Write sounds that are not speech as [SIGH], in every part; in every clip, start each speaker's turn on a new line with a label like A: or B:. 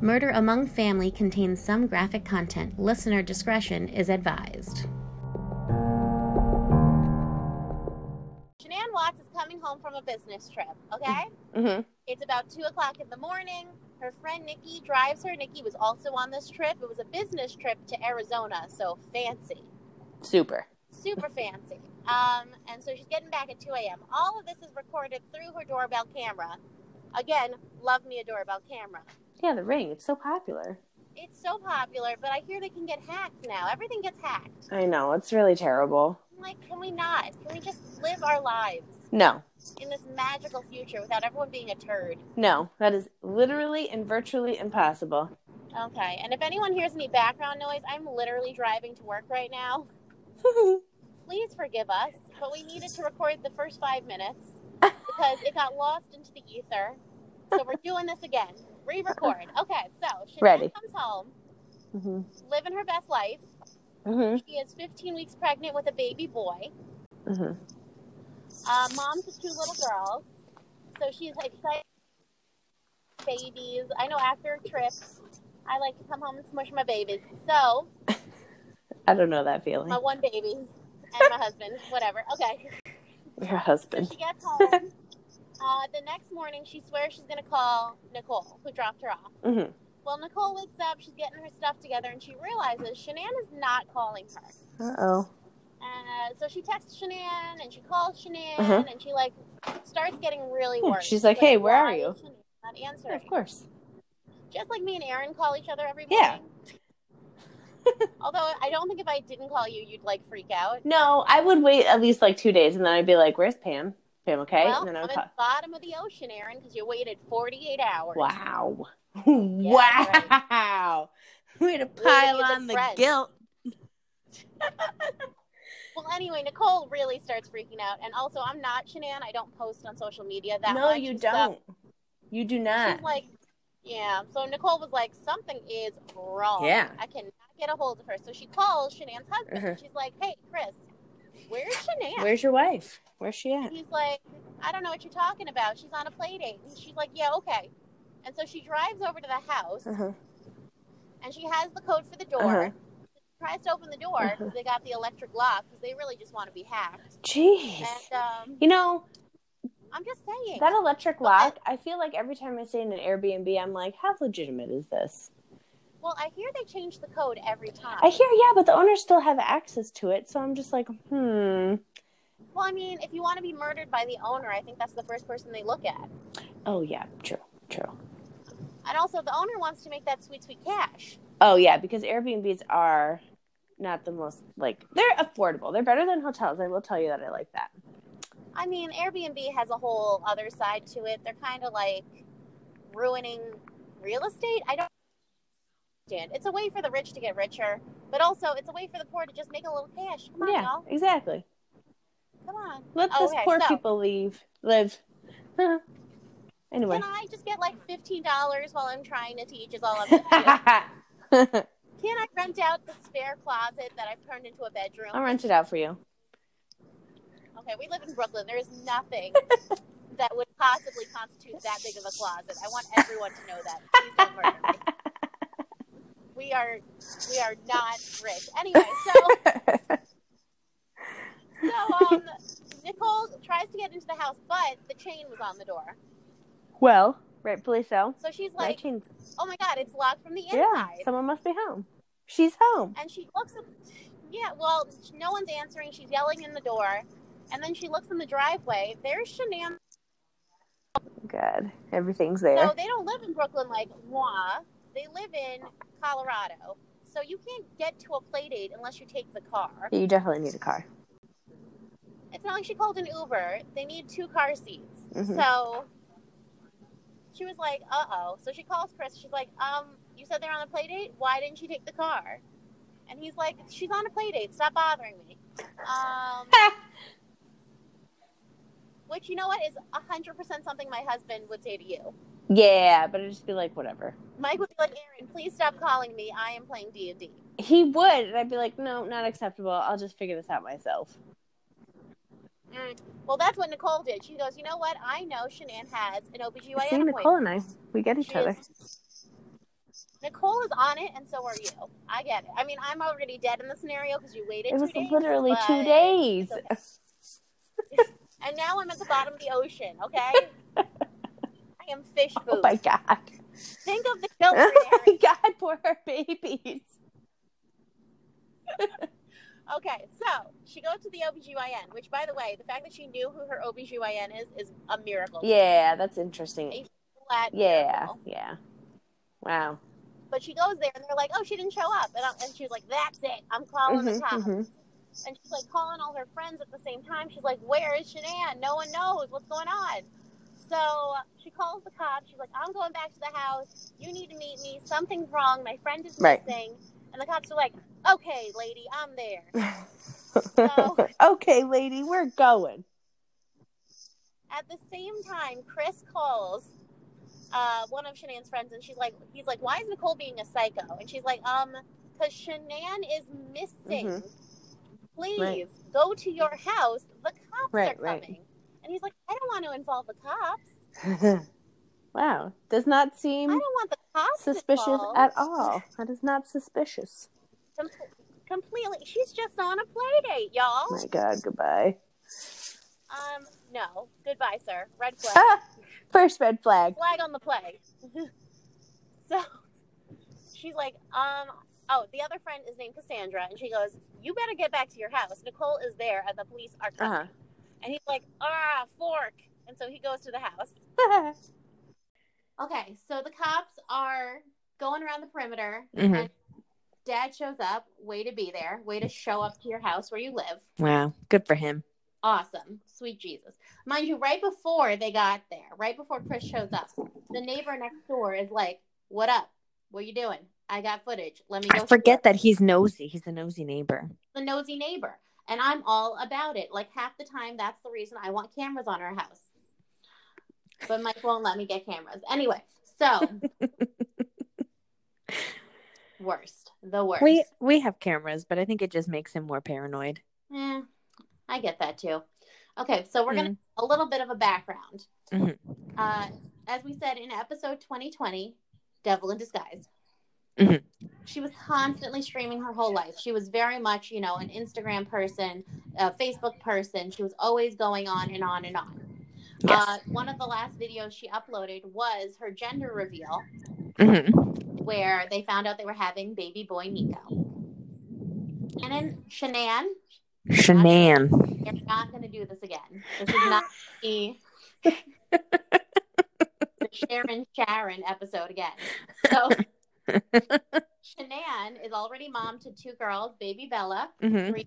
A: Murder Among Family contains some graphic content. Listener discretion is advised.
B: Shanann Watts is coming home from a business trip, okay?
C: Mm-hmm.
B: It's about 2 o'clock in the morning. Her friend Nikki drives her. Nikki was also on this trip. It was a business trip to Arizona, so fancy.
C: Super.
B: Super fancy. Um, and so she's getting back at 2 a.m. All of this is recorded through her doorbell camera. Again, love me a doorbell camera.
C: Yeah, the ring. It's so popular.
B: It's so popular, but I hear they can get hacked now. Everything gets hacked.
C: I know. It's really terrible.
B: I'm like, can we not? Can we just live our lives
C: No.
B: in this magical future without everyone being a turd?
C: No. That is literally and virtually impossible.
B: Okay. And if anyone hears any background noise, I'm literally driving to work right now. [LAUGHS] Please forgive us, but we needed to record the first five minutes [LAUGHS] because it got lost into the ether. So we're doing this again. Re-record. [LAUGHS] Okay, so Shanann
C: Ready.
B: comes home,
C: mm-hmm.
B: living her best life.
C: Mm-hmm.
B: She is 15 weeks pregnant with a baby boy.
C: Mm-hmm.
B: Uh, mom to two little girls. So she's excited. Babies. I know after trips, I like to come home and smush my babies. So [LAUGHS]
C: I don't know that feeling.
B: my one baby and my husband, whatever. Okay.
C: Your
B: So
C: husband.
B: she gets [LAUGHS] home. Uh, the next morning, she swears she's going to call Nicole, who dropped her off.
C: Mm-hmm.
B: Well, Nicole wakes up, she's getting her stuff together, and she realizes Shanann is not calling her.
C: Uh oh.
B: Uh, so she texts Shanann, and she calls Shanann,
C: Uh-huh.
B: and she like starts getting really
C: Yeah,
B: worried.
C: she's like, "Hey, where are you?"
B: Not answering.
C: Of course.
B: Just like me and Aaron call each other every morning. Yeah. [LAUGHS] Although I don't think if I didn't call you, you'd like freak out.
C: No, I would wait at least like two days, and then I'd be like, "Where's Pam? Pam, okay?"
B: well,
C: and then I
B: I'm at the bottom of the ocean, Aaron, because you waited 48 hours.
C: Wow. [LAUGHS]
B: right.
C: wow. To [LAUGHS]
B: Way to
C: pile on the
B: friend.
C: guilt. [LAUGHS]
B: Well, anyway, Nicole really starts freaking out, and also I'm not Shanann. I don't post on social media that
C: no,
B: much. No, you
C: don't. You do not.
B: She's like, yeah. So Nicole was like, something is wrong.
C: Yeah.
B: I cannot get a hold of her. So she calls Shanann's husband.
C: Uh-huh.
B: She's like, hey, Chris, where's?
C: Where's your wife? Where's she at?
B: He's like, I don't know what you're talking about. She's on a play date. And she's like, yeah, okay. And so she drives over to the house,
C: Uh-huh.
B: and she has the code for the door.
C: Uh-huh.
B: She tries to open the door because they got the electric lock because they really just want to be hacked.
C: Jeez.
B: And um,
C: You know,
B: I'm just saying.
C: that electric
B: Well, I-
C: lock, I feel like every time I stay in an Airbnb, I'm like, how legitimate is this?
B: Well, I hear they change the code every time.
C: I hear, yeah, but the owners still have access to it. So I'm just like, hmm.
B: Well, I mean, if you want to be murdered by the owner, I think that's the first person they look at.
C: Oh, yeah, true, true.
B: And also, the owner wants to make that sweet, sweet cash.
C: Oh, yeah, because Airbnbs are not the most, like, they're affordable. They're better than hotels. I will tell you that I like that.
B: I mean, Airbnb has a whole other side to it. They're kind of like ruining real estate. I don't understand. It's a way for the rich to get richer, but also it's a way for the poor to just make a little cash. Come on,
C: yeah,
B: y'all.
C: exactly.
B: Come on.
C: Let
B: Oh,
C: those
B: okay,
C: poor
B: so-
C: people leave. Live. [LAUGHS] anyway.
B: Can I just get like fifteen dollars while I'm trying to teach? Is all I'm. [LAUGHS] Can I rent out the spare closet that I've turned into a bedroom?
C: I'll rent it out for you.
B: Okay, we live in Brooklyn. There is nothing [LAUGHS] that would possibly constitute that big of a closet. I want everyone to know that. Please don't murder me. We are we are not rich. Anyway, so [LAUGHS] so um Nicole tries to get into the house, but the chain was on the door.
C: well, rightfully so.
B: So she's like, "Oh my god, it's locked from the
C: yeah,
B: inside."
C: someone must be home. She's home.
B: And she looks at yeah, well, no one's answering. She's yelling in the door. And then she looks in the driveway. There's Shanann
C: Good. Everything's there.
B: So they don't live in Brooklyn like moi. They live in Colorado. So you can't get to a play date unless you take the car.
C: you definitely need a car.
B: It's not like she called an Uber. They need two car seats.
C: Mhm.
B: So she was like, uh oh. So she calls Chris. She's like, um, you said they're on a play date? Why didn't you take the car? And he's like, she's on a play date. Stop bothering me. Um, [LAUGHS] which, you know what, is 100% something my husband would say to you.
C: Yeah, but I'd just be like, whatever.
B: Mike would be like, Aaron, please stop calling me. I am playing D&D.
C: He would, and I'd be like, no, not acceptable. I'll just figure this out myself.
B: Mm. Well, that's what Nicole did. She goes, you know what? I know Shanann has an OBGYN
C: See. Nicole and I, we get each
B: She
C: other.
B: is- Nicole is on it, and so are you. I get it. I mean, I'm already dead in the scenario because you waited.
C: It was
B: two days,
C: literally
B: but-
C: two days. [LAUGHS]
B: And now I'm at the bottom of the ocean. Okay. [LAUGHS] I am fish food.
C: Oh my god.
B: Think of the [LAUGHS] children.
C: Oh my god, poor babies. [LAUGHS]
B: Okay, so she goes to the OBGYN, which, by the way, the fact that she knew who her OBGYN is is a miracle.
C: Yeah, that's interesting.
B: Flat
C: Yeah,
B: miracle.
C: yeah. Wow.
B: But she goes there, and they're like, "Oh, she didn't show up," and, I, and she's like, "That's it. I'm calling the
C: Mhm,
B: cops."
C: mhm.
B: And she's like calling all her friends at the same time. She's like, "Where is Shanann? No one knows what's going on." So she calls the cops. She's like, "I'm going back to the house. You need to meet me. Something's wrong. My friend is
C: Right.
B: missing." And the cops are like, "Okay, lady, I'm there." So- [LAUGHS]
C: okay, lady, we're going.
B: At the same time, Chris calls uh, one of Shanann's friends, and she's like, "He's like, why is Nicole being a psycho?" And she's like, "Um, because Shanann is missing.
C: Mhm.
B: Please
C: Right.
B: go to your house. The cops
C: Right,
B: are
C: right.
B: Coming." And he's like, "I don't want to involve the cops. [LAUGHS]
C: wow. Does not seem
B: I
C: seem
B: don't want the cops
C: suspicious
B: involved.
C: at all. That is not suspicious.
B: Com- completely. She's just on a play date, y'all.
C: My god, goodbye.
B: Um, no. Goodbye, sir. Red flag.
C: Ah, first red flag.
B: flag on the play. [LAUGHS] so she's like, um, oh, the other friend is named Cassandra, and she goes, "You better get back to your house. Nicole is there, and the police are coming."
C: Uh-huh.
B: And he's like, "Ah, fork." And so he goes to the house. [LAUGHS] Okay, so the cops are going around the perimeter,
C: Mhm.
B: and Dad shows up. Way to be there. Way to show up to your house where you live.
C: wow. Good for him.
B: Awesome. Sweet Jesus. Mind you, right before they got there, right before Chris shows up, the neighbor next door is like, What up? What are you doing? I got footage. Let me go.
D: I forget that he's nosy. He's a nosy neighbor.
B: The nosy neighbor. And I'm all about it. Like half the time, that's the reason I want cameras on our house. But Mike won't let me get cameras. Anyway, so [LAUGHS] worst. The worst.
D: We we have cameras, but I think it just makes him more paranoid.
B: Yeah, I get that too. Okay, so we're gonna
D: Mm.
B: a little bit of a background.
D: Mhm.
B: Uh, as we said in episode 2020, Devil in Disguise.
D: Mhm.
B: She was constantly streaming her whole life. She was very much, you know, an Instagram person, a Facebook person. She was always going on and on and on.
D: Yes.
B: Uh, one of the last videos she uploaded was her gender reveal,
D: Mhm.
B: where they found out they were having baby boy Nico. And then Shanann,
D: Shanann.
B: you're not going to do this again. This is not [LAUGHS] the, [LAUGHS] the Sharon Sharon episode again. So [LAUGHS] Shanann is already mom to two girls, baby Bella
D: Mhm.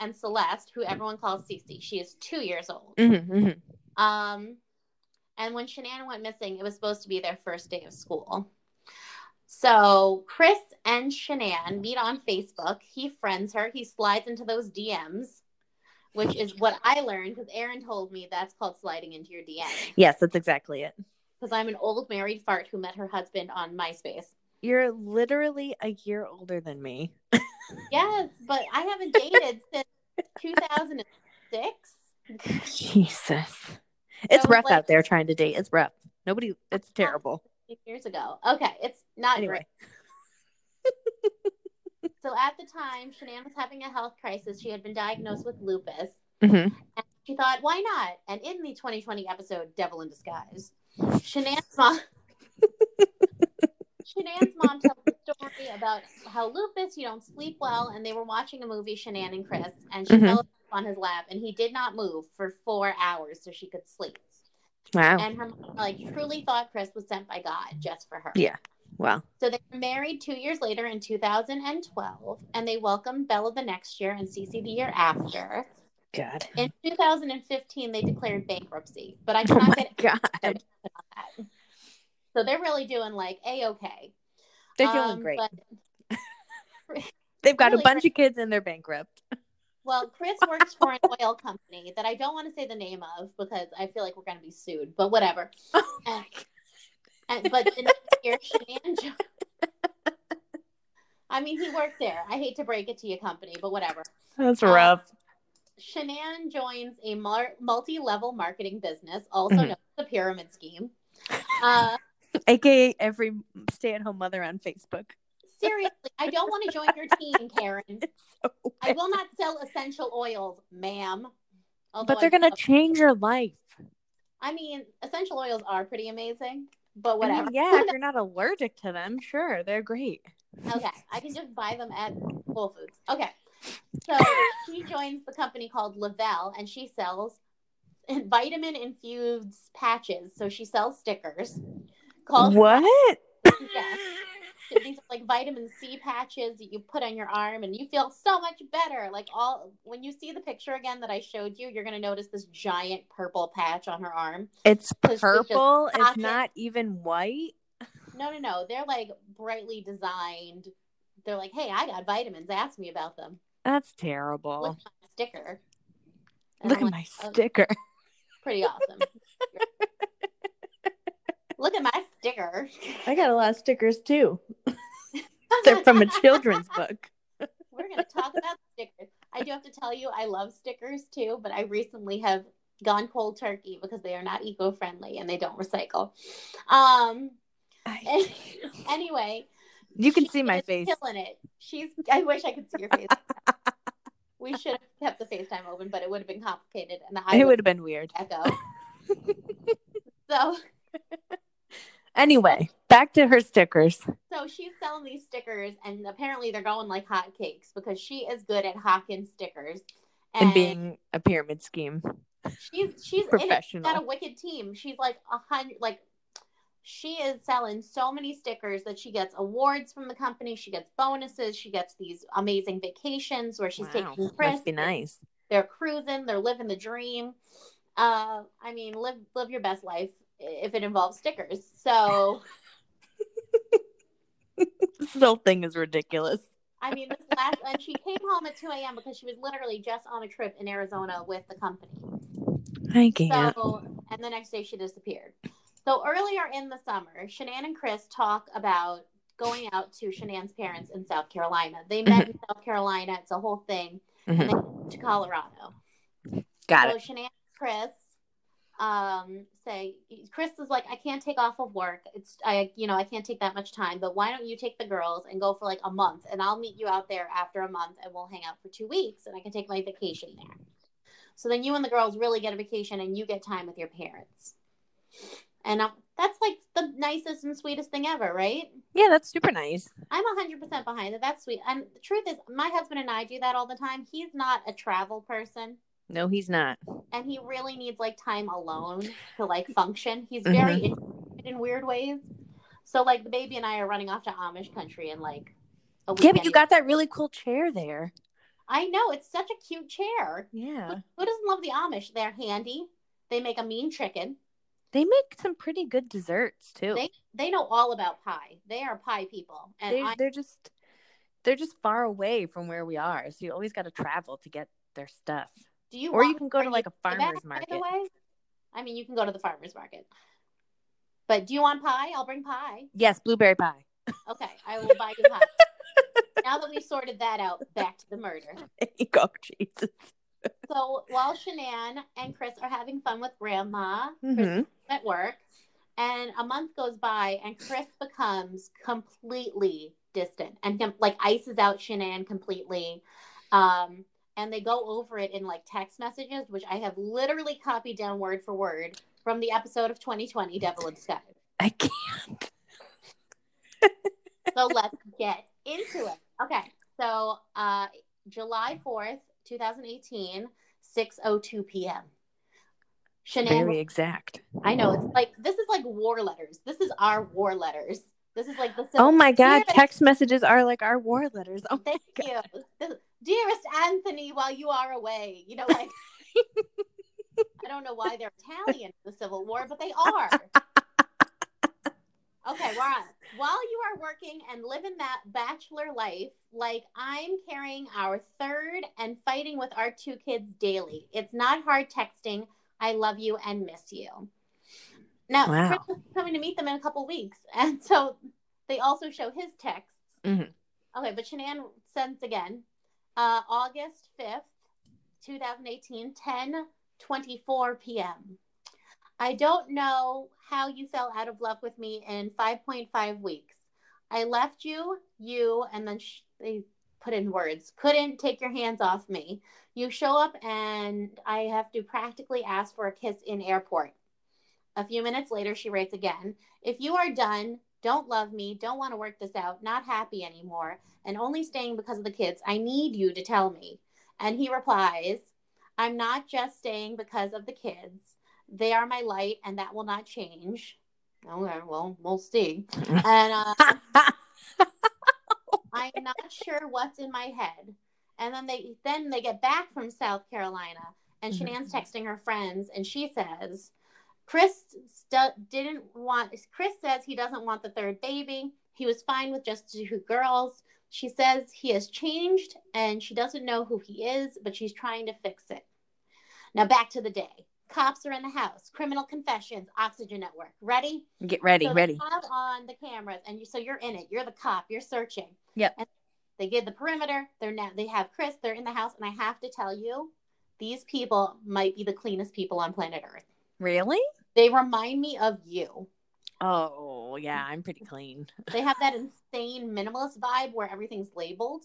B: and Celeste, who everyone calls Cece. She is two years old.
D: Mhm. Mhm.
B: Um, and when Shanann went missing, it was supposed to be their first day of school. So Chris and Shanann meet on Facebook. He friends her. He slides into those DMs, which is what I learned because Aaron told me that's called sliding into your DMs.
D: Yes, that's exactly it.
B: Because I'm an old married fart who met her husband on MySpace.
D: You're literally a year older than me. [LAUGHS]
B: Yes, but I haven't dated since 2006.
D: Jesus. It's
B: So,
D: rough
B: like-
D: out there trying to date. It's rough. Nobody it's terrible.
B: Years ago. Okay, it's not
D: Anyway.
B: great. [LAUGHS] So at the time, Shanann was having a health crisis. She had been diagnosed with lupus.
D: Mhm.
B: She thought, why not? And in the 2020 episode, Devil in Disguise, Shanann's mom. Shanann's mom tells the story about how lupus, you don't sleep well, and they were watching a movie, Shanann and Chris, and she
D: Mhm.
B: fell asleep on his lap, and he did not move for four hours so she could sleep.
D: Wow.
B: And her mom, like, truly thought Chris was sent by God just for her.
D: Yeah. Wow.
B: So they were married two years later in 2012, and they welcomed Bella the next year and Cece the year after.
D: God.
B: In 2015, they declared bankruptcy, but I
D: Oh
B: cannot
D: my
B: get
D: God.
B: So they're really doing like a okay.
D: They're doing
B: Um,
D: great.
B: But, [LAUGHS]
D: They've got
B: really
D: a bunch of kids and they're bankrupt. [LAUGHS]
B: well, Chris works for an oil company that I don't want to say the name of because I feel like we're going to be sued. But whatever. [LAUGHS]
D: Oh
B: And, and but the next year, Shanann. I mean, he worked there. I hate to break it to you, company, but whatever.
D: That's
B: Uh,
D: rough.
B: Shanann joins a mar- multi-level marketing business, also
D: Mhm.
B: known as the pyramid scheme. Uh, [LAUGHS]
D: AKA every stay at home mother on Facebook.
B: Seriously, I don't want to join your [LAUGHS] team, Karen.
D: So
B: I will not sell essential oils, ma'am. Although
D: But they're gonna
B: love-
D: change your life.
B: I mean, essential oils are pretty amazing, but
D: I mean,
B: whatever.
D: yeah, if you're not allergic to them, sure, they're great.
B: Okay, I can just buy them at Whole Foods. Okay, so [LAUGHS] she joins the company called Le-Vel, and she sells vitamin infused patches. So she sells stickers called
D: What?
B: Yeah. These are like vitamin C patches that you put on your arm, and you feel so much better. Like all when you see the picture again that I showed you, you're gonna notice this giant purple patch on her arm.
D: It's purple. It's not even white.
B: No, no, no. They're like brightly designed. They're like, hey, I got vitamins. Ask me about them.
D: That's terrible.
B: Look at my sticker. And
D: Look
B: I'm
D: at
B: like,
D: my
B: "Oh,
D: sticker.
B: pretty awesome. [LAUGHS] Look at my sticker.
D: I got a lot of stickers too. [LAUGHS] They're from a children's book.
B: We're going to talk about stickers. I do have to tell you, I love stickers too, but I recently have gone cold turkey because they are not eco friendly and they don't recycle. Um.
D: I- [LAUGHS]
B: Anyway,
D: you can see my face.
B: Killing it. She's. I wish I could see your face. [LAUGHS] we should have kept the FaceTime open, but it would have been complicated, and I
D: It
B: would
D: have been weird.
B: echo. so,
D: Anyway, back to her stickers.
B: so she's selling these stickers, and apparently they're going like hotcakes because she is good at hawking stickers.
D: And being a pyramid scheme.
B: she's she's in it. She's
D: professional.
B: got a wicked team. She's like a hundred like she is selling so many stickers that she gets awards from the company. She gets bonuses. She gets these amazing vacations where she's
D: Wow,
B: taking
D: must be nice.
B: They're cruising. They're living the dream. Uh, I mean, live live your best life if it involves stickers. So, [LAUGHS]
D: This whole thing is ridiculous.
B: I mean, this last and she came home at two a.m. because she was literally just on a trip in Arizona with the company.
D: I can't.
B: So, and the next day she disappeared. So earlier in the summer, Shanann and Chris talk about going out to Shanann's parents in South Carolina. They met in South Carolina. It's a whole thing. And
D: Mhm.
B: they to Colorado.
D: Got
B: so
D: it.
B: Shanann and Chris um say Chris is like, I can't take off of work. It's I you know, I can't take that much time, but why don't you take the girls and go for like a month and I'll meet you out there after a month and we'll hang out for two weeks and I can take my vacation there. So then you and the girls really get a vacation and you get time with your parents. And um, that's like the nicest and sweetest thing ever, right?
D: Yeah, that's super nice.
B: I'm 100% behind it. That's sweet. And the truth is, my husband and I do that all the time. He's not a travel person
D: No, he's not.
B: and he really needs like time alone to like [LAUGHS] function. He's very
D: Mhm.
B: in weird ways. So like the baby and I are running off to Amish country and like a
D: Yeah, but you got that really cool chair there.
B: I know it's such a cute chair.
D: Yeah.
B: Who doesn't love the Amish? They're handy. They make a mean chicken.
D: They make some pretty good desserts too.
B: They they know all about pie. They are pie people. And
D: they
B: I,
D: they're just they're just far away from where we are. So you always got to travel to get their stuff.
B: Do you
D: Or you can go to like a
B: you into that,
D: farmer's
B: By
D: market.
B: the way, I mean you can go to the farmer's market. But do you want pie? I'll bring pie.
D: Yes, blueberry pie.
B: Okay, I will buy you pie. [LAUGHS] now that we sorted that out, back to the murder.
D: Go, Jesus. [LAUGHS]
B: So while Shanann and Chris are having fun with Grandma, Chris
D: hmm
B: at work, and a month goes by, and Chris becomes completely distant and like ices out Shanann completely. Um, and they go over it in like text messages, which I have literally copied down word for word from the episode of 2020 Devil in Disguise.
D: I can't.
B: So let's get into it. Okay. So uh, July 4th, 2018, 6.02 p.m. Shanann
D: Very exact.
B: I know it's like this is like war letters. This is our war letters. This is like the
D: Oh my god, text messages are like our war letters. Oh
B: Thank you, This- dearest Anthony, while you are away. You know, like [LAUGHS] I don't know why they're Italian in the Civil War, but they are. [LAUGHS] Okay, we're on. While you are working and living that bachelor life, like I'm carrying our third and fighting with our two kids daily. It's not hard texting. I love you and miss you. Now,
D: Wow.
B: Chris is coming to meet them in a couple weeks, [LAUGHS] and so they also show his texts.
D: Mhm.
B: Okay, but Shanann sends again. Uh, August 5th, 2018, 10 24 p.m. I don't know how you fell out of love with me in 5.5 weeks. I left you, you, and then sh- they put in words, couldn't take your hands off me. You show up and I have to practically ask for a kiss in airport. A few minutes later, she writes again If you are done, don't love me, don't want to work this out, not happy anymore, and only staying because of the kids, I need you to tell me. And he replies, I'm not just staying because of the kids. They are my light, and that will not change. Okay, well, we'll see. [LAUGHS] And uh, [LAUGHS] I'm not sure what's in my head. And then they then they get back from South Carolina, and
C: Mhm.
B: Shanann's texting her friends, and she says, "Chris st- didn't want. Chris says he doesn't want the third baby. He was fine with just two girls. She says he has changed, and she doesn't know who he is, but she's trying to fix it. Now back to the day. Cops are in the house. Criminal confessions. Oxygen Network. Ready?
C: Get ready,
B: so
C: ready.
B: Have on the cameras, and you, so you're in it. You're the cop. You're searching.
C: Yep.
B: And they give the perimeter. They're now. They have Chris. They're in the house, and I have to tell you, these people might be the cleanest people on planet Earth.
C: Really?
B: They remind me of you.
C: Oh, yeah, I'm pretty clean.
B: They have that insane minimalist vibe where everything's labeled.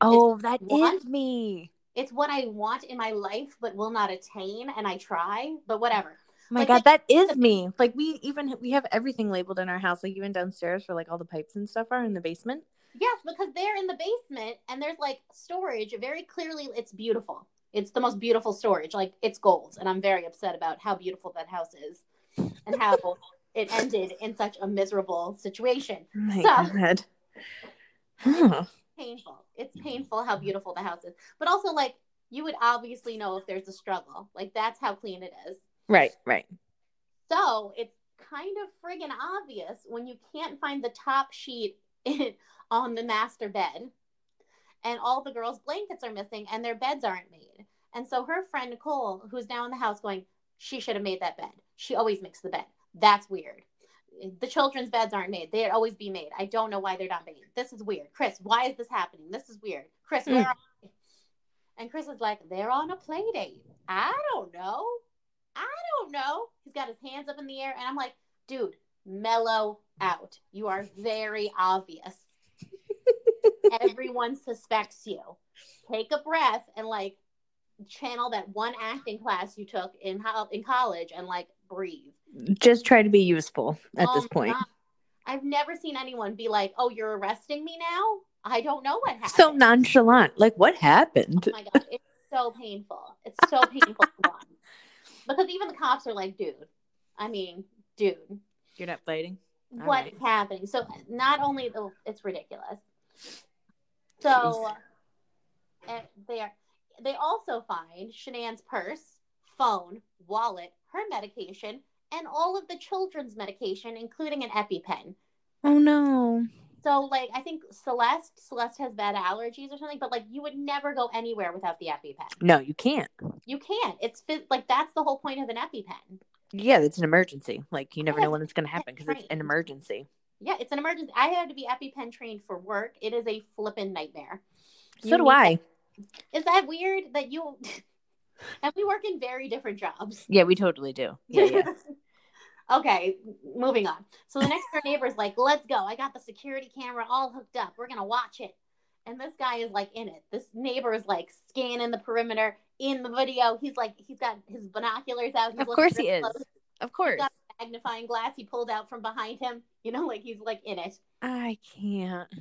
C: Oh, that is
B: what?
C: me.
B: It's what I want in my life, but will not attain, and I try. But whatever.
C: Oh my
B: Like,
C: god, that is me. Like we even we have everything labeled in our house, like even downstairs for like all the pipes and stuff are in the basement.
B: Yes, because they're in the basement and there's like storage. Very clearly, it's beautiful. It's the most beautiful storage. Like it's gold, and I'm very upset about how beautiful that house is and how [LAUGHS] it ended in such a miserable situation.
C: My
B: So-
C: god. Huh.
B: Painful. It's painful how beautiful the house is, but also like you would obviously know if there's a struggle. Like that's how clean it is.
C: Right, right.
B: So it's kind of friggin' obvious when you can't find the top sheet in, [LAUGHS] on the master bed and all the girls' blankets are missing and their beds aren't made. And so her friend Nicole, who's now in the house, going, she should have made that bed. She always makes the bed. That's weird. The children's beds aren't made. They'd always be made. I don't know why they're not made. This is weird. Chris, why is this happening? This is weird. Chris, where
C: Mm.
B: are they? And Chris is like, they're on a play date. I don't know. I don't know. He's got his hands up in the air. And I'm like, dude, mellow out. You are very obvious. [LAUGHS] Everyone suspects you. Take a breath and like channel that one acting class you took in ho- in college and like breathe.
C: Just try to be useful at
B: Oh
C: this point.
B: God. I've never seen anyone be like, "Oh, you're arresting me now." I don't know what happened.
C: So nonchalant. Like what happened?
B: Oh my god, it's so painful. It's so [LAUGHS] painful to. Because even the cops are like, "Dude, I mean, dude,
C: You're not fighting? All
B: what
C: right.
B: is happening?" So not only the, it's ridiculous. So uh, they also find Shanann's purse, phone, wallet, her medication, and all of the children's medication, including an EpiPen.
C: Oh no.
B: So, like, I think Celeste, Celeste has bad allergies or something, but like, you would never go anywhere without the EpiPen.
C: No, you can't.
B: You can't. It's like that's the whole point of an EpiPen.
C: Yeah, it's an emergency. Like you never
B: Yeah,
C: know when it's going to happen because it's an emergency.
B: Yeah, it's an emergency. I had to be EpiPen trained for work. It is a flippin' nightmare.
C: So
B: You
C: do
B: need
C: I.
B: Is that weird that you [LAUGHS] and we work in very different jobs?
C: Yeah, we totally do. Yeah, yeah. [LAUGHS]
B: okay, moving on. So the next door neighbor's like, "Let's go! I got the security camera all hooked up. We're gonna watch it." And this guy is like in it. This neighbor is like scanning the perimeter in the video. He's like, he's got his binoculars out. He's
C: of course he is.
B: close.
C: Of course.
B: got a magnifying glass he pulled out from behind him. You know, like he's like in it.
C: I can't.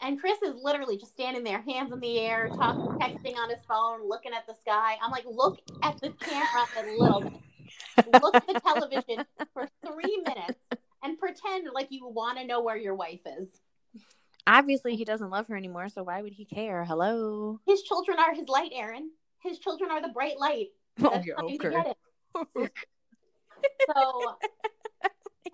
B: And Chris is literally just standing there, hands in the air, talking, texting on his phone, looking at the sky. I'm like, look at the camera a little bit. Look at the television for three minutes and pretend like you want to know where your wife is.
C: Obviously, he doesn't love her anymore, so why would he care? Hello.
B: His children are his light, Aaron. His children are the bright light. [LAUGHS]
C: Oh,
B: That's
C: yeah,
B: how you
C: okay.
B: get it. [LAUGHS] So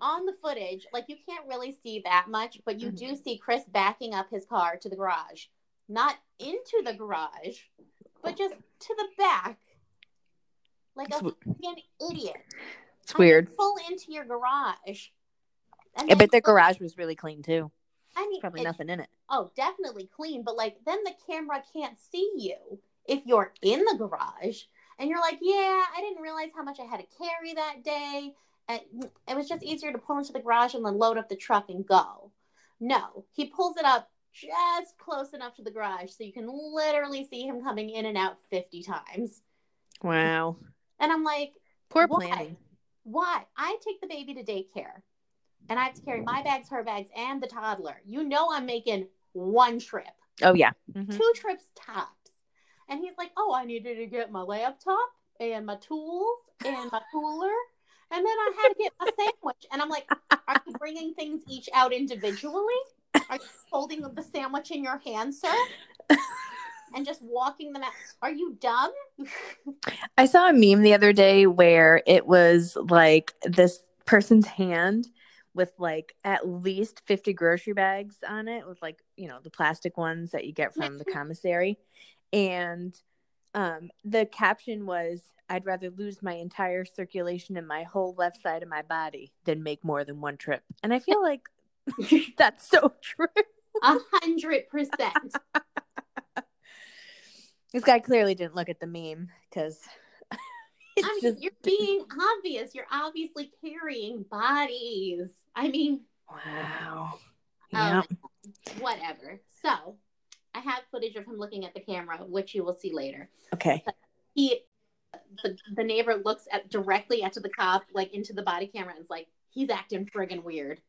B: on the footage, like you can't really see that much, but you do mm-hmm. see Chris backing up his car to the garage. Not into the garage, but just to the back. Like a
C: It's w-
B: fucking idiot.
C: It's
B: I
C: weird.
B: pull into your garage. And
C: bet their garage was really clean too.
B: I mean,
C: Probably nothing in it.
B: Oh, definitely clean, but like then the camera can't see you if you're in the garage and you're like, yeah, I didn't realize how much I had to carry that day. And it was just easier to pull into the garage and then load up the truck and go. No, he pulls it up just close enough to the garage so you can literally see him coming in and out 50 times.
D: Wow.
B: And I'm like,
D: Poor
B: why?
D: planning.
B: Why? I take the baby to daycare and I have to carry my bags, her bags, and the toddler. You know, I'm making one trip,
D: Oh yeah. Mhm.
B: two trips tops. And he's like, Oh, I needed to get my laptop and my tools and my cooler. And then I had to get a sandwich. And I'm like, Are you bringing things each out individually? Are you holding the sandwich in your hand, sir? And just walking them out. Are you dumb?
D: I saw a meme the other day where it was like this person's hand with like at least 50 grocery bags on it with like, you know, the plastic ones that you get from the [LAUGHS] commissary. And um the caption was I'd rather lose my entire circulation in my whole left side of my body than make more than one trip. And I feel like [LAUGHS] [LAUGHS] that's so true.
B: A hundred percent. [LAUGHS]
D: This guy clearly didn't look at the meme because
B: I mean, you're being obvious. You're obviously carrying bodies. I mean,
D: wow.
B: Uh, oh,
D: Yeah.
B: whatever. So, I have footage of him looking at the camera, which you will see later.
D: Okay.
B: He, the, the neighbor looks at directly at the cop, like into the body camera, and is like, "He's acting friggin' weird."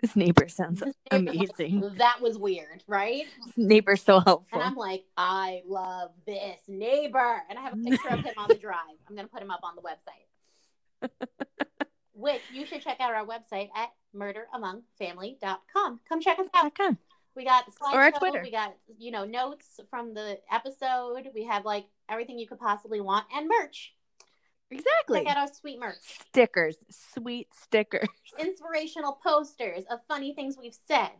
D: This neighbor sounds
B: This neighbor's like,
D: amazing.
B: that was weird, right?
D: This neighbor's so helpful. And.
B: I'm like, I love this neighbor. And I have a picture of him on the [LAUGHS] drive. I'm going to put him up on the website. [LAUGHS] Which you should check out our website at murderamongfamily.com. Come check us out.
D: Okay.
B: We got slideshow.
D: Or our Twitter.
B: We got, you know, notes from the episode. We have like everything you could possibly want and merch.
D: Exactly.
B: Check out our sweet merch.
D: Stickers, sweet stickers.
B: Inspirational posters of funny things we've said,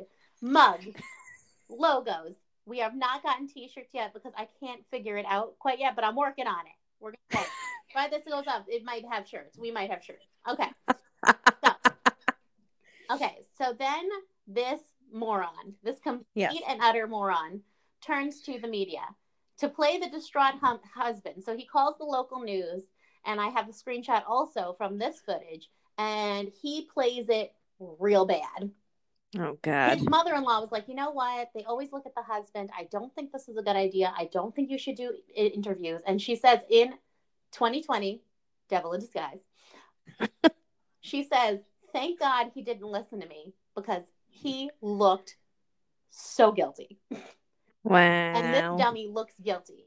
B: mugs, [LAUGHS] logos. We have not gotten t-shirts yet because I can't figure it out quite yet, but I'm working on it. We're gonna. By [LAUGHS] this goes up, it might have shirts. We might have shirts. Okay. So, [LAUGHS] okay. So then this moron, this complete
D: Yes.
B: and utter moron, turns to the media to play the distraught hum- husband. So he calls the local news, and I have a screenshot also from this footage, and he plays it real bad.
D: Oh God.
B: His mother in law was like, you know what? They always look at the husband. I don't think this is a good idea. I don't think you should do interviews. And she says in 2020, devil in disguise, [LAUGHS] she says, thank God he didn't listen to me because he looked so guilty. [LAUGHS]
D: Wow.
B: And this dummy looks guilty.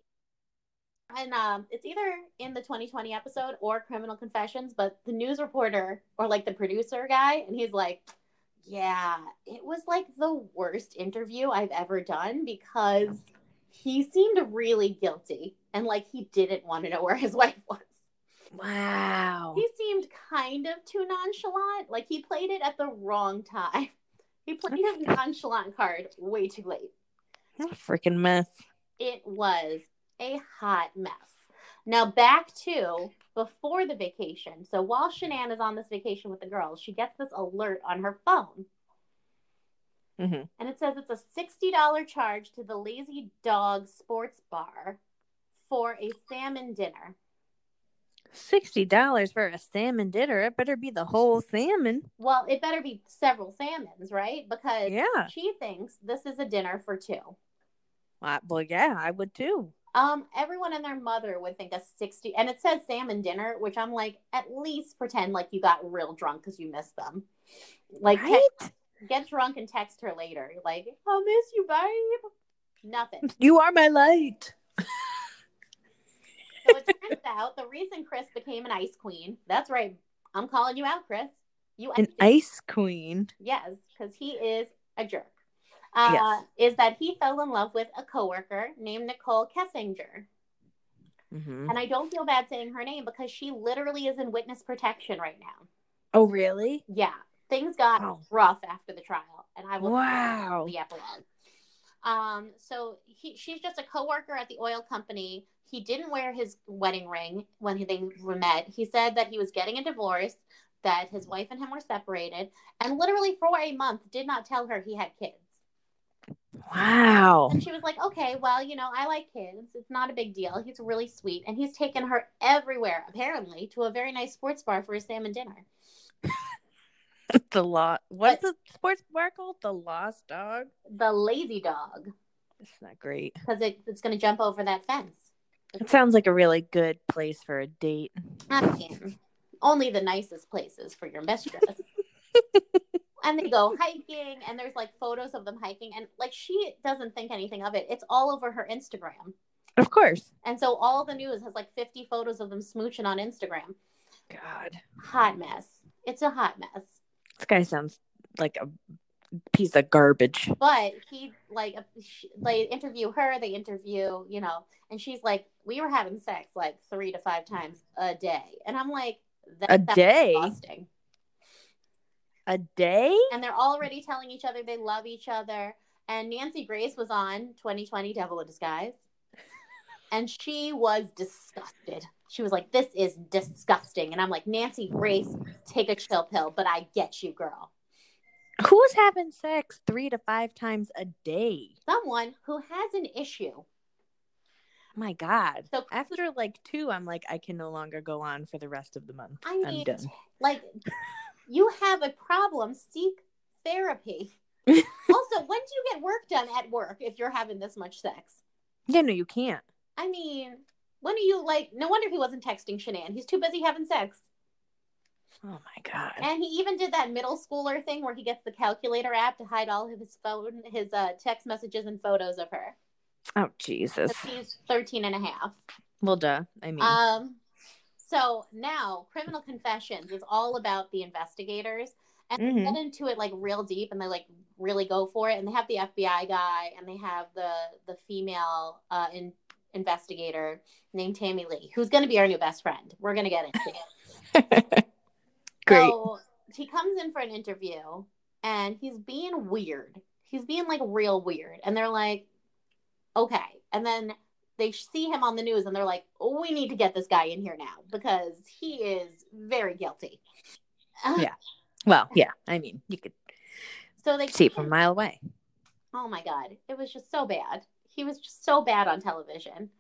B: And um, it's either in the 2020 episode or Criminal Confessions, but the news reporter or like the producer guy, and he's like, Yeah, it was like the worst interview I've ever done because he seemed really guilty and like he didn't want to know where his [LAUGHS] wife was.
D: wow.
B: He seemed kind of too nonchalant. Like he played it at the wrong time. He played his nonchalant card way too late.
D: What a freaking mess.
B: it was a hot mess. Now back to before the vacation. So while Shanann is on this vacation with the girls, she gets this alert on her phone.
D: Mhm.
B: And it says it's a $60 charge to the Lazy Dog Sports Bar for a salmon dinner.
D: Sixty dollars for a salmon dinner. It better be the whole salmon.
B: Well, it better be several salmons, right? Because
D: Yeah.
B: she thinks this is a dinner for two.
D: Well, well, yeah, I would too.
B: Um, everyone and their mother would think a 60 and it says salmon dinner, which I'm like, at least pretend like you got real drunk because you missed them. Like
D: Right?
B: get drunk and text her later. Like, I'll miss you, babe. Nothing. [LAUGHS]
D: You are my light.
B: So it turns [LAUGHS] out the reason Chris became an ice queen, that's right. I'm calling you out, Chris. You
D: An ice queen.
B: Yes, because he is a jerk. Uh,
D: Yes.
B: Is that he fell in love with a coworker named Nicole Kessinger.
D: hmm
B: And I don't feel bad saying her name because she literally is in witness protection right now.
D: Oh, really?
B: Yeah, things got
D: Wow.
B: rough after the trial, and I will
D: Wow.
B: the epilogue. Um, so he, she's just a coworker at the oil company. He didn't wear his wedding ring when he, they were met. He said that he was getting a divorce, that his wife and him were separated, and literally for a month did not tell her he had kids.
D: Wow.
B: And she was like, okay, well, you know, I like kids. It's not a big deal. He's really sweet. And he's taken her everywhere, apparently, to a very nice sports bar for a salmon dinner. [LAUGHS]
D: the lot. What's the sports bar called? The Lost Dog.
B: The lazy dog,
D: It's not great.
B: because it, it's going to jump over that fence.
D: It sounds like a really good place for a date.
B: Only the nicest places for your mistress. [LAUGHS] and they [LAUGHS] go hiking, and there's like photos of them hiking, and like she doesn't think anything of it. It's all over her Instagram.
D: Of course.
B: And so all the news has like 50 photos of them smooching on Instagram.
D: God.
B: Hot mess. It's a hot mess.
D: This guy sounds like a piece of garbage.
B: But he like they interview her, they interview, you know, and she's like, we were having sex like three to five times a day, and I'm like, that
D: A day?
B: exhausting.
D: A day?
B: And they're already telling each other they love each other. And Nancy Grace was on 2020 Devil in Disguise, [LAUGHS] and she was disgusted. She was like, "This is disgusting," and I'm like, "Nancy Grace, take a chill pill." But I get you, girl.
D: Who's having sex three to five times a day?
B: Someone who has an issue.
D: My God.
B: So
D: After like two, I'm like, I can no longer go on for the rest of the month.
B: I
D: I'm done.
B: like [LAUGHS] you have a problem seek therapy [LAUGHS] also when do you get work done at work if you're having this much sex
D: Yeah, no, you can't.
B: i mean when are you like no wonder he wasn't texting shanann he's too busy having sex
D: Oh my God.
B: and he even did that middle schooler thing where he gets the calculator app to hide all of his phone his uh, text messages and photos of her
D: Oh Jesus!
B: he's 13 and a half
D: Well, duh. I mean,
B: Um, so now Criminal Confessions is all about the investigators, and they
D: Mhm.
B: get into it like real deep, and they like really go for it. And they have the FBI guy, and they have the the female uh, in, investigator named Tammy Lee, who's going to be our new best friend. We're going to get into it. [LAUGHS]
D: great.
B: So he comes in for an interview, and he's being weird. He's being like real weird, and they're like, okay. And then they see him on the news, and they're like, we need to get this guy in here now because he is very guilty.
D: Yeah. [LAUGHS] Well, yeah. I mean, you could
B: So they
D: see from a mile away.
B: Oh my god, it was just so bad. He was just so bad on television.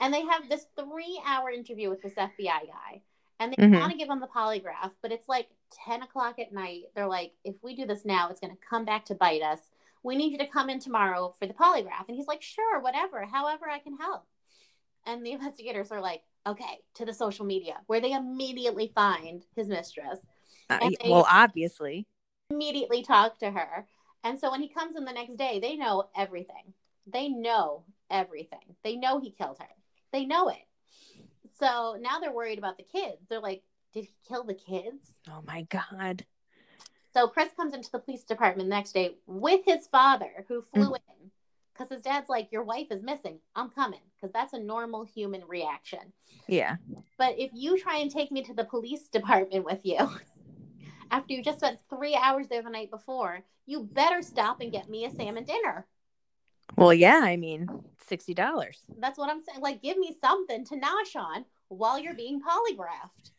B: And they have this three-hour interview with this FBI guy, and they
D: Mhm.
B: want to give him the polygraph, but it's like ten o'clock at night. They're like, if we do this now, it's going to come back to bite us. We need you to come in tomorrow for the polygraph. And he's like, sure, whatever, however I can help. And the [LAUGHS] investigators are like, okay, to the social media, where they immediately find his mistress
D: Uh, well, obviously.
B: immediately talk to her. And so when he comes in the next day, they know everything. They know everything. They know he killed her. They know it. So now they're worried about the kids. They're like, did he kill the kids?
D: Oh my God.
B: So Chris comes into the police department the next day with his father who mm. flew in because his dad's like, Your wife is missing. I'm coming because that's a normal human reaction.
D: Yeah.
B: But if you try and take me to the police [LAUGHS] department with you [LAUGHS] after you just spent three hours there the night before, you better stop and get me a salmon dinner.
D: Well, yeah. I mean, sixty dollars.
B: That's what I'm saying. Like, give me something to nosh on while you're being polygraphed.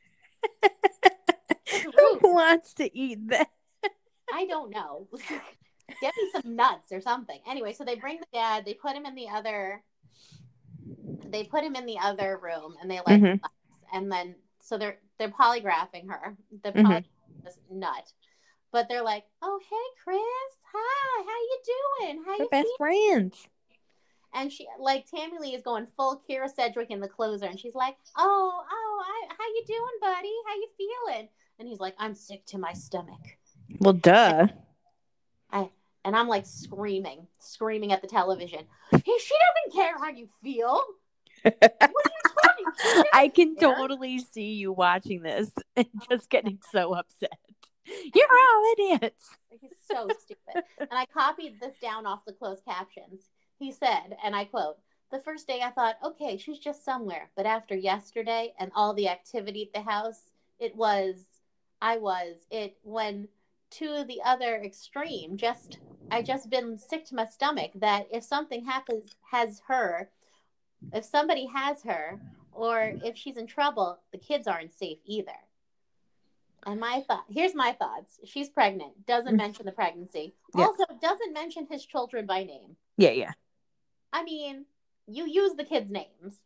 B: [LAUGHS]
D: Who wants to eat that?
B: I don't know. [LAUGHS] Get me some nuts or something. Anyway, so they bring the dad, they put him in the other they put him in the other room and they like
D: Mhm.
B: and then so they're they're polygraphing her. The
D: Mhm.
B: polygraph is nut. But they're like, "Oh, hey Chris. Hi. How you doing? How
D: We're
B: you
D: best
B: feeling?"
D: friends.
B: And she like Tammy Lee is going full Kyra Sedgwick in the closer and she's like, "Oh, oh, I, how you doing, buddy? How you feeling?" And he's like, "I'm sick to my stomach."
D: Well, duh.
B: I, and I'm like screaming, screaming at the television. Hey, she doesn't care how you feel. What are you talking? [LAUGHS]
D: I can
B: care.
D: totally see you watching this and just getting so upset. You're all idiots.
B: He's so stupid. And I copied this down off the closed captions. He said, and I quote, the first day I thought, okay, she's just somewhere. But after yesterday and all the activity at the house, it was, I was, it when to the other extreme, just, I just been sick to my stomach that if something happens, has her, if somebody has her, or if she's in trouble, the kids aren't safe either. And my thought here's my thoughts. She's pregnant, doesn't
D: Mm.
B: mention the pregnancy.
D: Yeah.
B: Also doesn't mention his children by name.
D: Yeah, yeah.
B: I mean, you use the kids' names.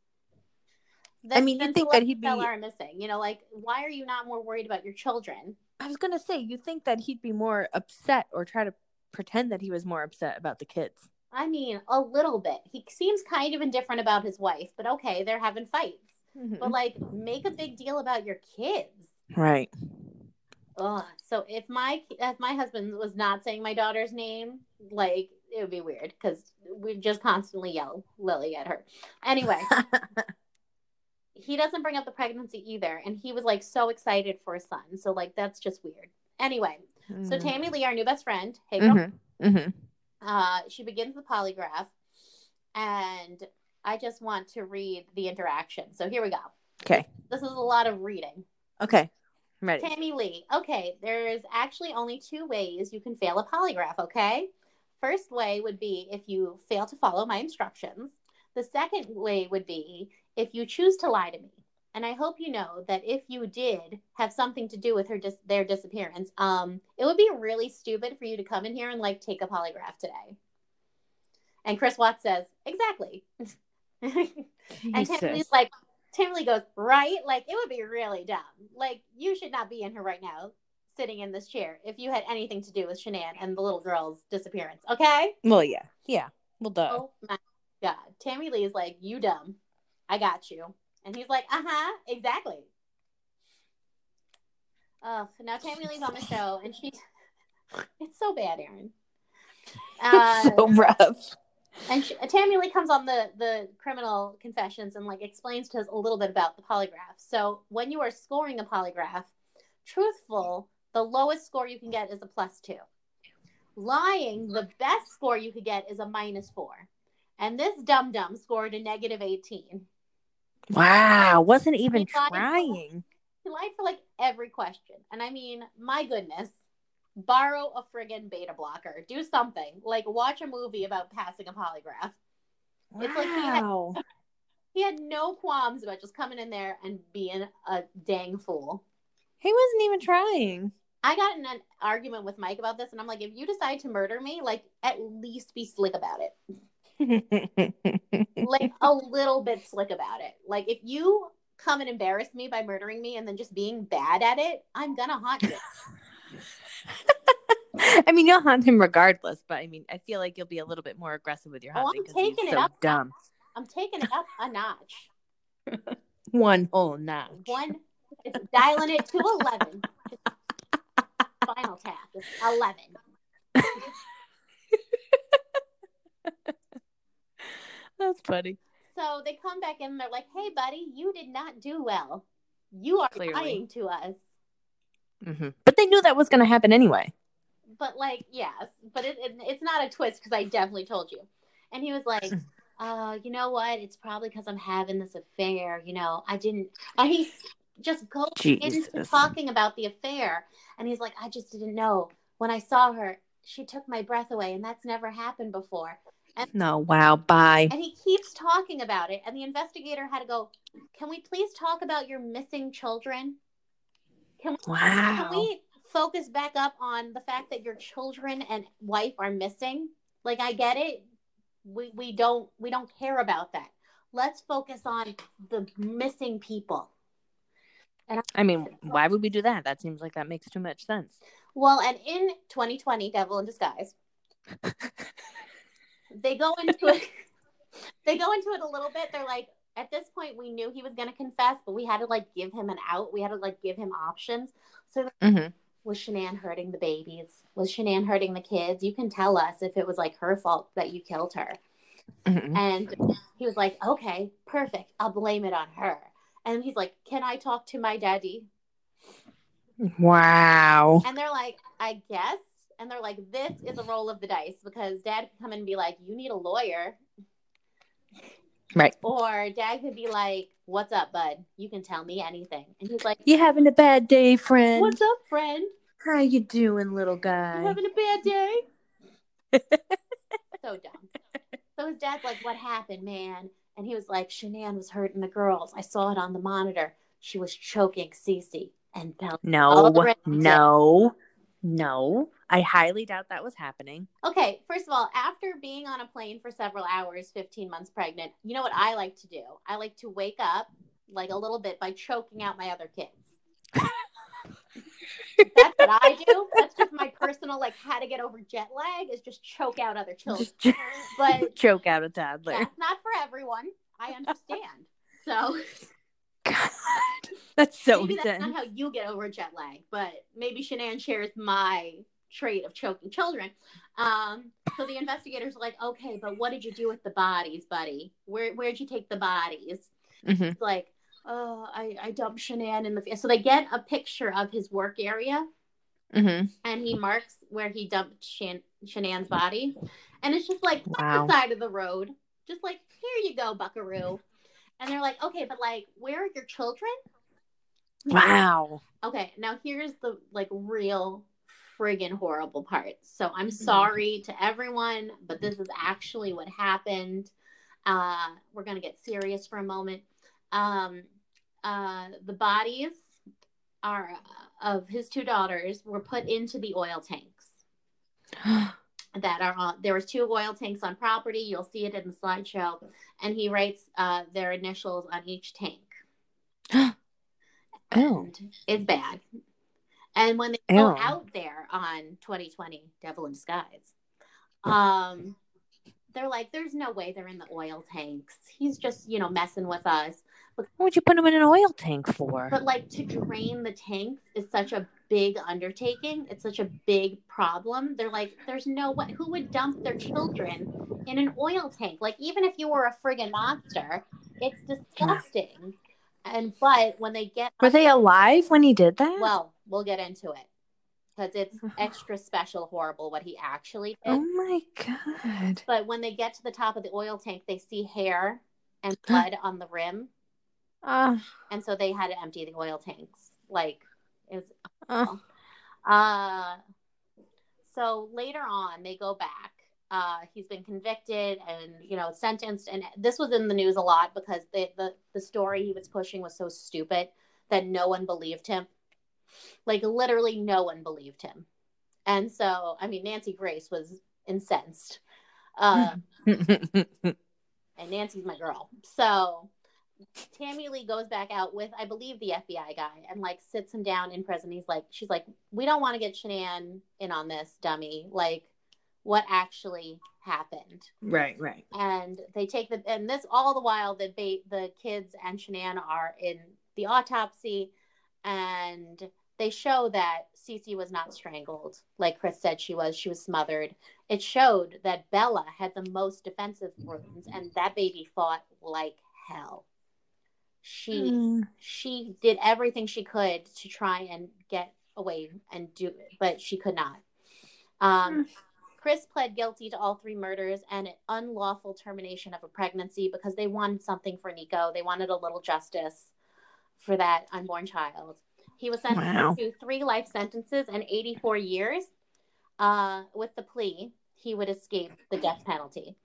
D: I mean, you'd think that he'd be-
B: are missing. You know, like why are you not more worried about your children?
D: I was gonna say, you think that he'd be more upset or try to pretend that he was more upset about the kids.
B: I mean, a little bit. He seems kind of indifferent about his wife, but okay, they're having fights.
D: Mm-hmm.
B: But like, make a big deal about your kids.
D: Right.
B: Ugh. So if my if my husband was not saying my daughter's name, like it would be weird because we just constantly yell Lily at her. Anyway, [LAUGHS] he doesn't bring up the pregnancy either, and he was like so excited for a son. So like that's just weird. Anyway, so Tammy Lee, our new best friend, hey girl,
D: Mm-hmm. Mm-hmm.
B: uh, she begins the polygraph, and I just want to read the interaction. So here we go.
D: Okay.
B: This is a lot of reading.
D: Okay. I'm ready.
B: Tammy Lee. Okay, there's actually only two ways you can fail a polygraph, okay? First way would be if you fail to follow my instructions. The second way would be if you choose to lie to me. And I hope you know that if you did have something to do with her dis- their disappearance, um, it would be really stupid for you to come in here and like take a polygraph today. And Chris Watts says, exactly. [LAUGHS] And Tammy Lee's like, Tammy Lee goes, right? Like, it would be really dumb. Like, you should not be in here right now, sitting in this chair, if you had anything to do with Shanann and the little girl's disappearance. Okay?
D: well, yeah, yeah. Well, duh.
B: Oh my God. Tammy Lee is like, you dumb. I got you. And he's like, uh huh, exactly. Oh, now Tammy Lee's on the [LAUGHS] show, and she, [LAUGHS] it's so bad, Aaron. [LAUGHS] Uh,
D: so rough.
B: and she, Tammy Lee comes on the the criminal confessions and like explains to us a little bit about the polygraph. So when you are scoring a polygraph, truthful, the lowest score you can get is a plus two. Lying, the best score you could get is a minus four. And this dum dum scored a negative eighteen.
D: Wow, wasn't even
B: He
D: trying.
B: He lied for like every question. And I mean, my goodness, borrow a friggin' beta blocker. Do something. Like watch a movie about passing a polygraph. It's like he had- He had no qualms about just coming in there and being a dang fool.
D: He wasn't even trying.
B: I got in an argument with Mike about this, and I'm like, if you decide to murder me, like at least be slick about it. Like [LAUGHS] a little bit slick about it. Like if you come and embarrass me by murdering me and then just being bad at it, I'm gonna haunt you. [LAUGHS]
D: I mean, you'll hunt him regardless, but I mean, I feel like you'll be a little bit more aggressive with your
B: Oh, I'm taking it
D: so
B: up.
D: dumb.
B: I'm taking it up a notch. [LAUGHS]
D: One whole notch.
B: One, it's dialing it to eleven. Final tap, it's eleven. [LAUGHS]
D: That's funny.
B: So they come back in and they're like, "Hey, buddy, you did not do well. You are
D: Clearly.
B: lying to us."
D: hmm But they knew that was going to happen anyway.
B: But like, yes, but it, it it's not a twist because I definitely told you. And he was like, [LAUGHS] "Uh, you know what? It's probably because I'm having this affair. You know, I didn't." And he just goes into talking about the affair, and he's like, "I just didn't know when I saw her. She took my breath away, and that's never happened before."
D: No, wow, bye.
B: And he keeps talking about it, and the investigator had to go, "Can we please talk about your missing children? Can we,
D: Wow.
B: can we focus back up on the fact that your children and wife are missing? Like, I get it. We we don't we don't care about that. Let's focus on the missing people."
D: And I mean, why would we do that? That seems like that makes too much sense.
B: Well, and in 2020, Devil in Disguise, [LAUGHS] they go into it. [LAUGHS] They go into it a little bit. They're like, at this point, we knew he was going to confess, but we had to like give him an out. We had to like give him options. So
D: hmm
B: was Shanann hurting the babies? Was Shanann hurting the kids? You can tell us if it was like her fault that you killed her.
D: hmm
B: And he was like, okay, perfect. I'll blame it on her. And he's like, can I talk to my daddy?
D: Wow.
B: And they're like, I guess. And they're like, this is a roll of the dice because dad could come in and be like, you need a lawyer.
D: Right.
B: Or dad could be like, what's up, bud? You can tell me anything. And he's like,
D: You having a bad day, friend?
B: what's up, friend?
D: How you doing, little
B: You
D: guy?
B: having a bad day? so dumb. So his dad's like, what happened, man? And he was like, Shanann was hurting the girls. I saw it on the monitor. She was choking Cece. And Bella
D: No, no, no. I highly doubt that was happening.
B: Okay, first of all, after being on a plane for several hours, 15 months pregnant, you know what I like to do? I like to wake up like a little bit by choking out my other kids. That's what I do. That's just my personal, like, how to get over jet lag is just choke out other children.
D: Just
B: But [LAUGHS]
D: choke out a toddler.
B: that's not for everyone. I understand. So
D: God, [LAUGHS] that's so
B: maybe that's not how you get over jet lag, but maybe Shanann shares my trait of choking children. Um, so the investigators are like, okay, but what did you do with the bodies, buddy? Where where'd you take the bodies?
D: Mhm.
B: It's like, oh, I, I dumped Shanann in the so they get a picture of his work area
D: Mhm.
B: and he marks where he dumped Shan- Shanann's body. And it's just like
D: Wow.
B: on the side of the road. Just like, here you go, buckaroo. And they're like, okay, but like, where are your children?
D: Wow.
B: Okay, now here's the like real friggin' horrible part. So I'm sorry to everyone, but this is actually what happened. Uh, we're gonna get serious for a moment. Um, uh, the bodies are of his two daughters were put into the oil tanks [GASPS] [GASPS] that are on. There was two oil tanks on property. You'll see it in the slideshow, and he writes uh, their initials on each tank. [GASPS]
D: Oh.
B: and it's bad. And when they go out there on 2020 Devil in Disguise, um, they're like, "There's no way they're in the oil tanks. He's just, you know, messing with us."
D: What would you put him in an oil tank for?
B: But like to drain the tanks is such a big undertaking. It's such a big problem. They're like, "There's no way. Who would dump their children in an oil tank? Like, even if you were a friggin' monster, it's disgusting." And but when they get
D: Were they alive when he did that?
B: Well, we'll get into it because it's [SIGHS] extra special, horrible what he actually did.
D: oh my god.
B: But when they get to the top of the oil tank, they see hair and [GASPS] blood on the rim,
D: Uh,
B: and so they had to empty the oil tanks. Like it was.
D: uh,
B: Uh, so later on, they go back. Uh, he's been convicted and you know sentenced, and this was in the news a lot because the the the story he was pushing was so stupid that no one believed him. Like literally, no one believed him, and so I mean, Nancy Grace was incensed, uh, [LAUGHS] and Nancy's my girl. So Tammy Lee goes back out with, I believe, the FBI guy and like sits him down in prison. He's like, she's like, we don't want to get Shanann in on this, dummy. Like, what actually happened?
D: right, right.
B: And they take the, and this all the while, that ba- the kids and Shanann are in the autopsy, and they show that Cece was not strangled, like Chris said she was. She was smothered. It showed that Bella had the most defensive wounds, and that baby fought like hell. She
D: Mm.
B: she did everything she could to try and get away and do it, but she could not. Um, Chris pled guilty to all three murders and an unlawful termination of a pregnancy because they wanted something for Niko. They wanted a little justice for that unborn child. He was sentenced
D: Wow.
B: to three life sentences and 84 years. Uh, with the plea, he would escape the death penalty.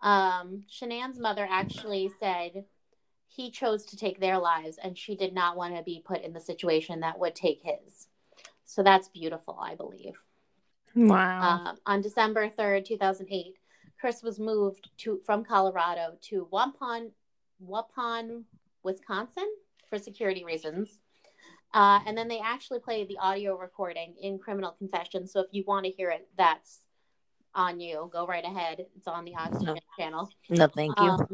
B: Um, Shanann's mother actually said he chose to take their lives and she did not want to be put in the situation that would take his. So that's beautiful, I believe.
D: Wow.
B: Um, on December 3rd, 2008, Chris was moved to from Colorado to Waupun, Waupun, Wisconsin for security reasons. Uh, and then they actually played the audio recording in Criminal confession So if you want to hear it, that's on you. Go right ahead. It's on the Oxygen channel.
D: no, thank you.
B: Um,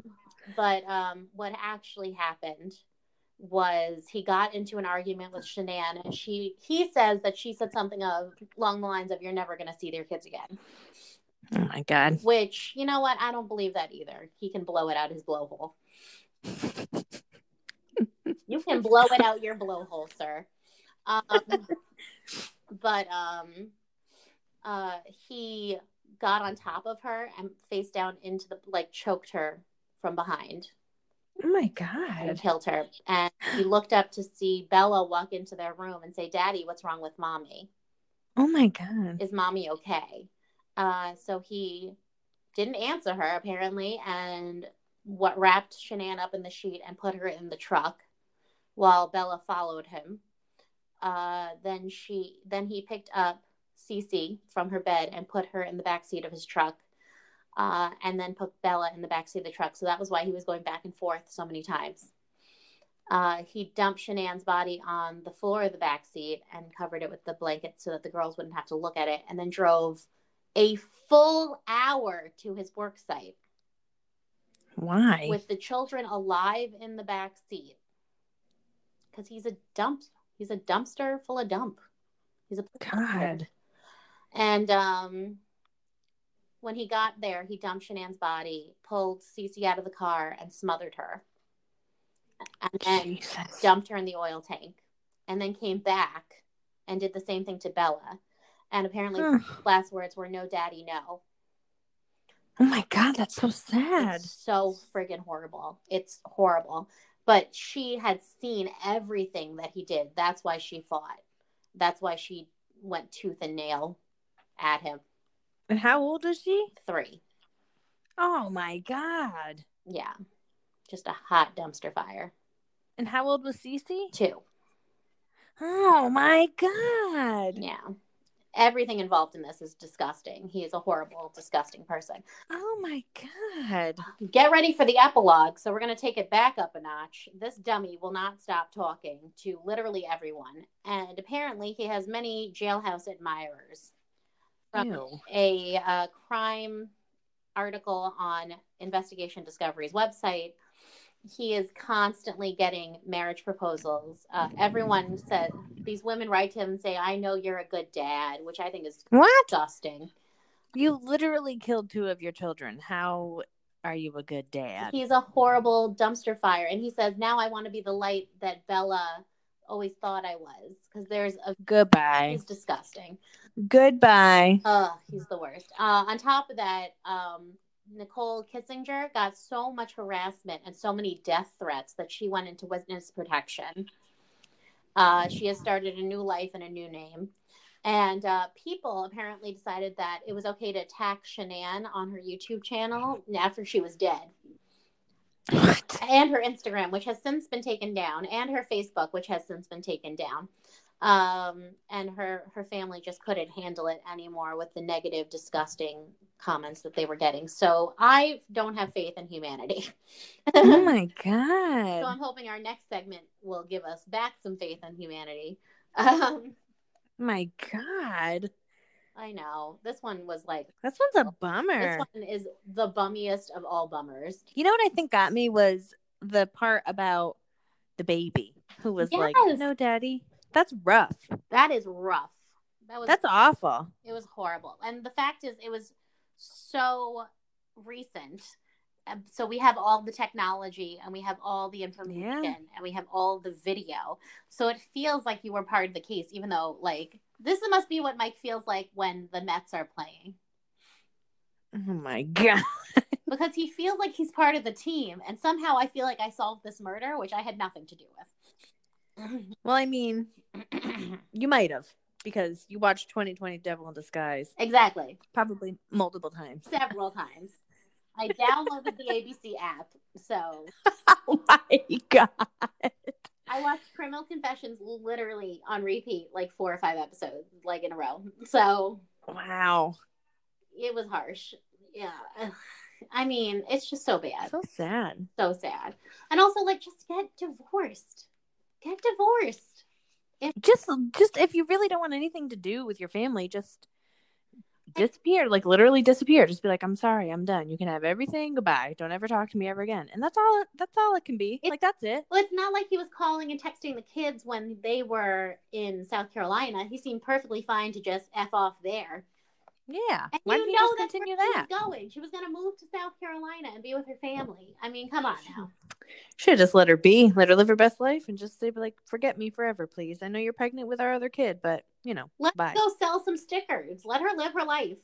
B: but um, what actually happened was he got into an argument with Shanann, and she he says that she said something of along the lines of "You're never going to see their kids again."
D: oh my god.
B: Which you know what? I don't believe that either. He can blow it out his blowhole. you can blow it out your blowhole, sir. Um, but um, uh, he got on top of her and face down into the like choked her from behind
D: Oh my
B: and
D: god.
B: killed her. And he looked up to see Bella walk into their room and say, "Daddy, what's wrong with mommy?
D: Oh my god.
B: Is mommy okay?" Uh, so he didn't answer her apparently, and what wrapped Shanann up in the sheet and put her in the truck while Bella followed him. Uh, then she then he picked up Cece from her bed and put her in the back seat of his truck. Uh, and then put Bella in the back seat of the truck. So that was why he was going back and forth so many times. Uh, he dumped Shanann's body on the floor of the back seat and covered it with the blanket so that the girls wouldn't have to look at it, and then drove a full hour to his work site
D: Why?
B: with the children alive in the back seat because he's a dump he's a dumpster full of dump he's a
D: God.
B: and um when he got there he dumped Shanann's body pulled Cece out of the car and smothered her and then
D: Jesus.
B: dumped her in the oil tank and then came back and did the same thing to Bella and apparently
D: Huh.
B: last words were no daddy no
D: Oh my God, that's so sad.
B: It's so friggin' horrible. It's horrible. But she had seen everything that he did. That's why she fought. That's why she went tooth and nail at him.
D: And how old is she?
B: Three.
D: Oh my God.
B: Yeah. Just a hot dumpster fire.
D: And how old was Cece?
B: Two.
D: Oh my God.
B: Yeah. Everything involved in this is disgusting. He is a horrible, disgusting person.
D: Oh my God.
B: Get ready for the epilogue. So we're going to take it back up a notch. This dummy will not stop talking to literally everyone. And apparently, he has many jailhouse admirers. From
D: Ew.
B: a uh, crime article on Investigation Discovery's website, he is constantly getting marriage proposals. Uh, everyone said these women write to him and say, I know you're a good dad, which I think is
D: What?
B: disgusting.
D: You literally killed two of your children. How are you a good dad?
B: He's a horrible dumpster fire. And he says, Now I want to be the light that Bella always thought I was. Because there's a.
D: Goodbye.
B: He's disgusting.
D: Goodbye.
B: Ugh, he's the worst. Uh, on top of that, um, Nichol Kessinger got so much harassment and so many death threats that she went into witness protection. Uh, she has started a new life and a new name. And uh, people apparently decided that it was okay to attack Shanann on her YouTube channel after she was dead.
D: What?
B: and her Instagram, which has since been taken down, and her Facebook, which has since been taken down. Um, and her her family just couldn't handle it anymore with the negative, disgusting comments that they were getting. So I don't have faith in humanity.
D: Oh [LAUGHS] my god!
B: so I'm hoping our next segment will give us back some faith in humanity. [LAUGHS] Um,
D: My God.
B: I know this one was like
D: This one's a bummer.
B: this one is the bummiest of all bummers.
D: You know what I think got me was the part about the baby who was like,
B: Yes.
D: "No, daddy." That's rough.
B: That is rough. That was
D: That's awful.
B: It was horrible. And the fact is, it was so recent. Um, So we have all the technology and we have all the information
D: Yeah.
B: and we have all the video. So it feels like you were part of the case, even though, like, this must be what Mike feels like when the Mets are playing
D: Oh my God. [LAUGHS]
B: because he feels like he's part of the team. And somehow I feel like I solved this murder, which I had nothing to do with. [CLEARS THROAT]
D: Well, I mean, you might have because you watched 2020 Devil in Disguise
B: exactly.
D: probably multiple times.
B: Several [LAUGHS] times. I downloaded the ABC app. So [LAUGHS]
D: Oh my God.
B: I watched Criminal Confessions literally on repeat, like four or five episodes, like in a row. So
D: Wow.
B: it was harsh. Yeah. [SIGHS] I mean, it's just so bad.
D: So sad.
B: So sad. And also, like, just get divorced. Get divorced.
D: If- Just just if you really don't want anything to do with your family, just disappear. Like literally disappear. Just be like, I'm sorry, I'm done. You can have everything. Goodbye. Don't ever talk to me ever again. And that's all that's all it can be.
B: It-
D: like that's it.
B: Well, it's not like he was calling and texting the kids when they were in South Carolina. He seemed perfectly fine to just F off there.
D: Yeah.
B: And
D: Why
B: you
D: didn't
B: know
D: you just
B: that's
D: continue that?
B: she was going. She was going to move to South Carolina and be with her family. I mean, come on now.
D: Should have just let her be, let her live her best life, and just say like, forget me forever, please. I know you're pregnant with our other kid, but you know,
B: Let's
D: bye.
B: go sell some stickers. Let her live her life.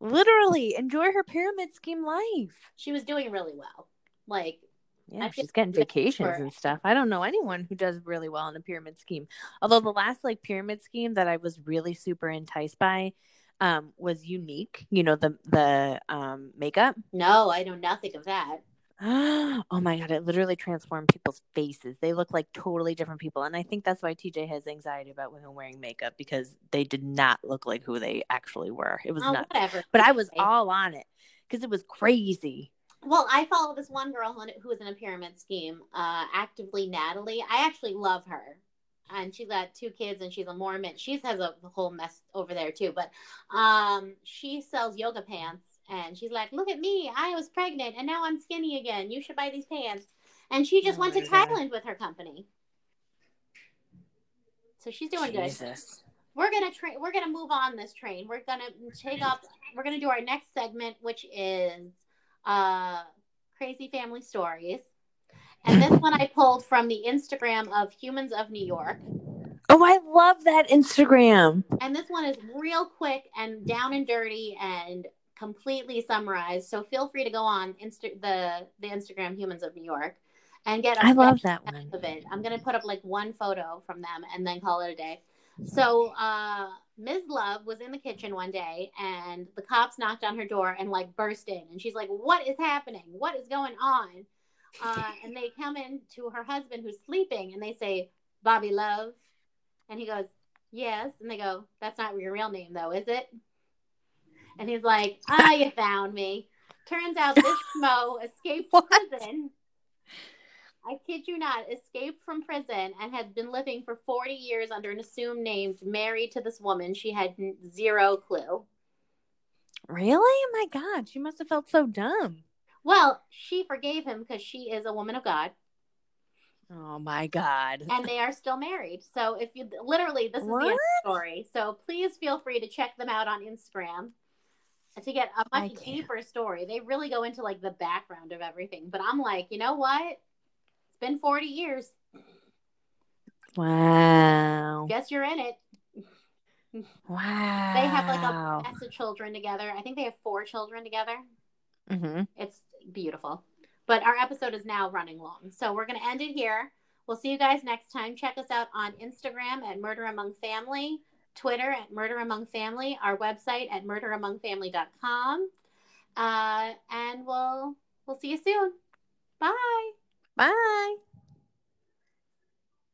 D: Literally enjoy her pyramid scheme life.
B: She was doing really well. Like,
D: Yeah,
B: I
D: she's getting vacations and stuff. I don't know anyone who does really well in a pyramid scheme. Although the last like pyramid scheme that I was really super enticed by um was Younique. You know, the the um makeup.
B: no, I know nothing of that. [GASPS]
D: oh my god, it literally transformed people's faces. They look like totally different people. And I think that's why TJ has anxiety about women wearing makeup because they did not look like who they actually were. It was
B: Oh,
D: nuts.
B: whatever.
D: But I was all on it because it was crazy.
B: Well, I follow this one girl who, who was in a pyramid scheme, uh, actively Natalie. I actually love her. And she's got two kids and she's a Mormon. She has a whole mess over there too. But um, she sells yoga pants and she's like, Look at me. I was pregnant and now I'm skinny again. You should buy these pants. And she just
D: Oh
B: went to
D: God.
B: Thailand with her company. So she's doing good we're gonna train we're gonna move on this train we're gonna take up we're gonna do our next segment which is uh crazy family stories and this one i pulled from the instagram of humans of new york
D: Oh, I love that Instagram.
B: and this one is real quick and down and dirty and completely summarized so feel free to go on Insta- the the instagram humans of new york and get a
D: I love that one.
B: of it. I'm gonna put up like one photo from them and then call it a day. So uh Ms. Love was in the kitchen one day and the cops knocked on her door and like burst in and she's like, What is happening? What is going on? Uh, and they come in to her husband who's sleeping and they say, Bobby Love. And he goes, Yes. And they go, That's not your real name though, is it? And he's like, Ah, [LAUGHS] you found me. Turns out this [LAUGHS] schmo escaped
D: What?
B: prison. I kid you not, escaped from prison and had been living for 40 years under an assumed name, married to this woman. She had zero clue.
D: Really? My God. She must have felt so dumb.
B: Well, she forgave him because she is a woman of God
D: Oh my God.
B: and they are still married. So, if you literally, this is the end of
D: What?
B: the story. So, please feel free to check them out on Instagram to get a much deeper story. They really go into like the background of everything. But I'm like, you know what? It's been 40 years.
D: Wow.
B: Guess you're in it.
D: Wow.
B: They have like a mess of children together. I think they have four children together.
D: hmm
B: It's beautiful. But our episode is now running long. So we're going to end it here. We'll see you guys next time. Check us out on Instagram at Murder Among Family, Twitter at Murder Among Family, our website at murderamongfamily.com. Uh, and we'll we'll see you soon. Bye. Bye.